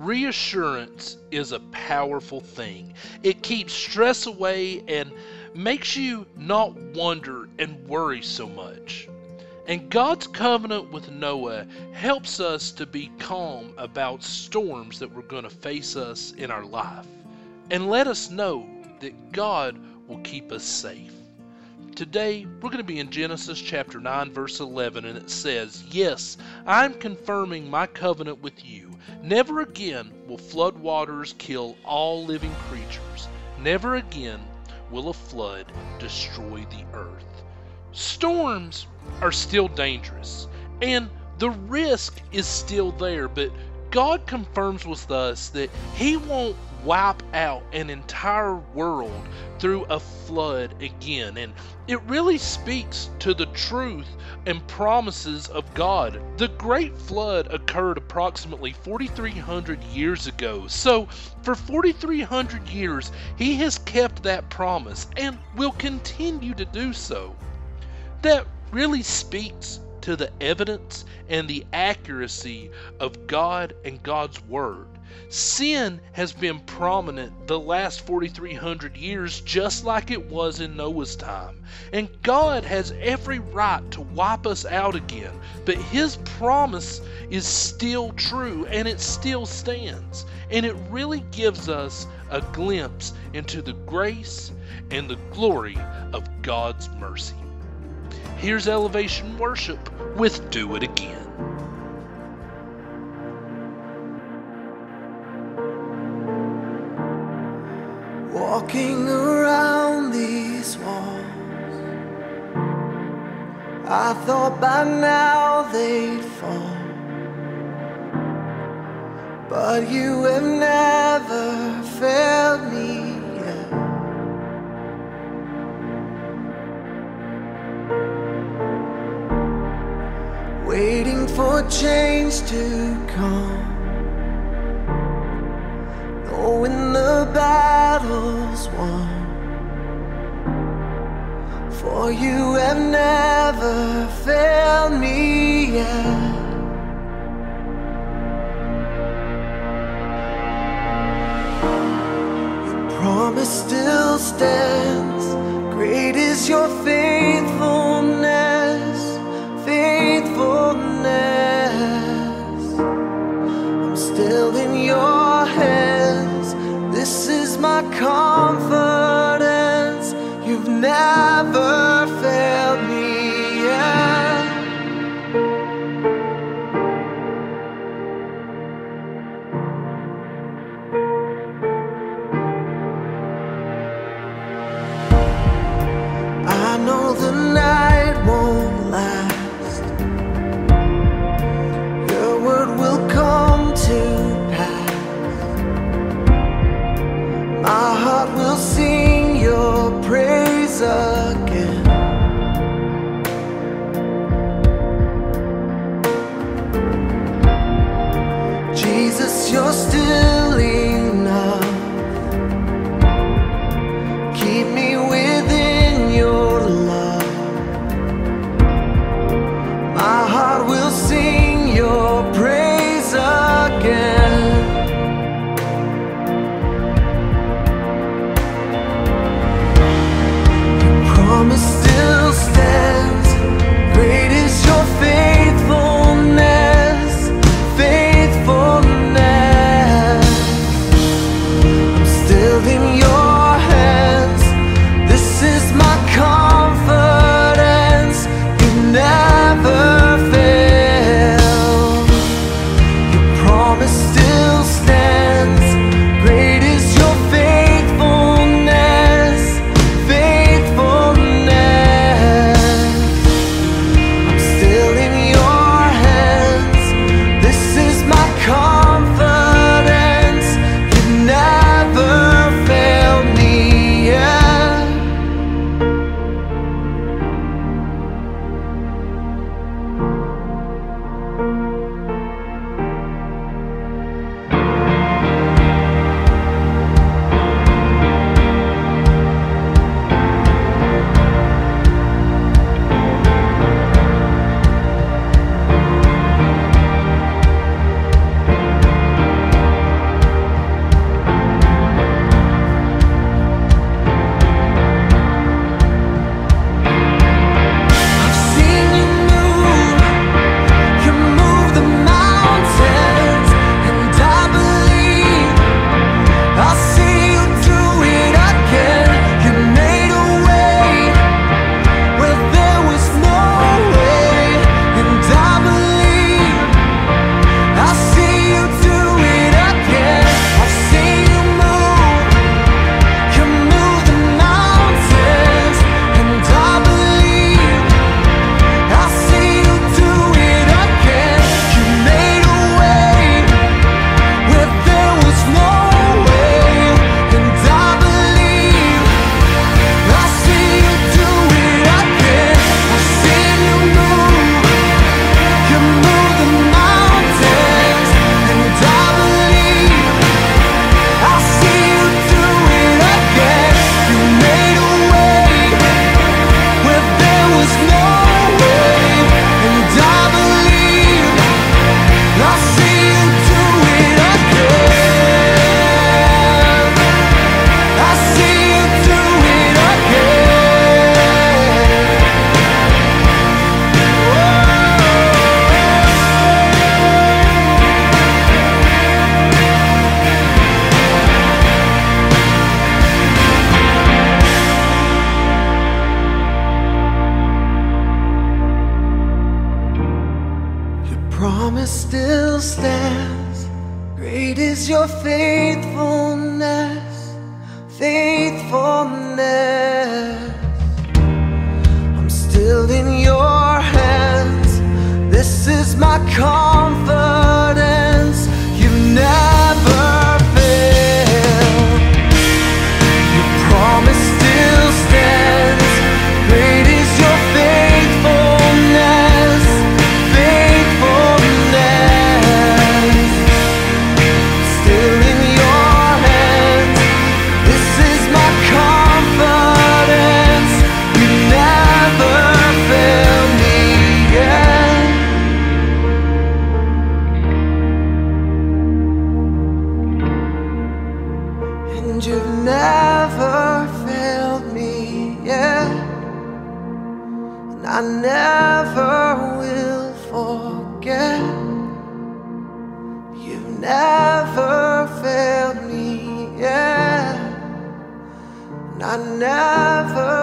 Reassurance is a powerful thing. It keeps stress away and makes you not wonder and worry so much. And God's covenant with Noah helps us to be calm about storms that were going to face us in our life and let us know that God will keep us safe. Today, we're going to be in Genesis chapter 9, verse 11, and it says, Yes, I'm confirming my covenant with you. Never again will flood waters kill all living creatures. Never again will a flood destroy the earth. Storms are still dangerous, and the risk is still there, but God confirms with us that He won't wipe out an entire world through a flood again. And it really speaks to the truth and promises of God. The Great Flood occurred approximately 4,300 years ago. So, for 4,300 years, He has kept that promise and will continue to do so. That really speaks to the evidence and the accuracy of God and God's Word. Sin has been prominent the last 4,300 years, just like it was in Noah's time. And God has every right to wipe us out again, but His promise is still true and it still stands. And it really gives us a glimpse into the grace and the glory of God's mercy. Here's Elevation Worship with Do It Again. Walking around these walls, I thought by now they'd fall. But you have never failed me yet. Waiting for change to come. Knowing the won. For you have never failed me yet. Your promise still stands. Great is your faithfulness, confess, great is your faithfulness, faithfulness. I'm still in your hands, this is my confidence. And you've never failed me yet. And I never will forget. You've never failed me yet. And I never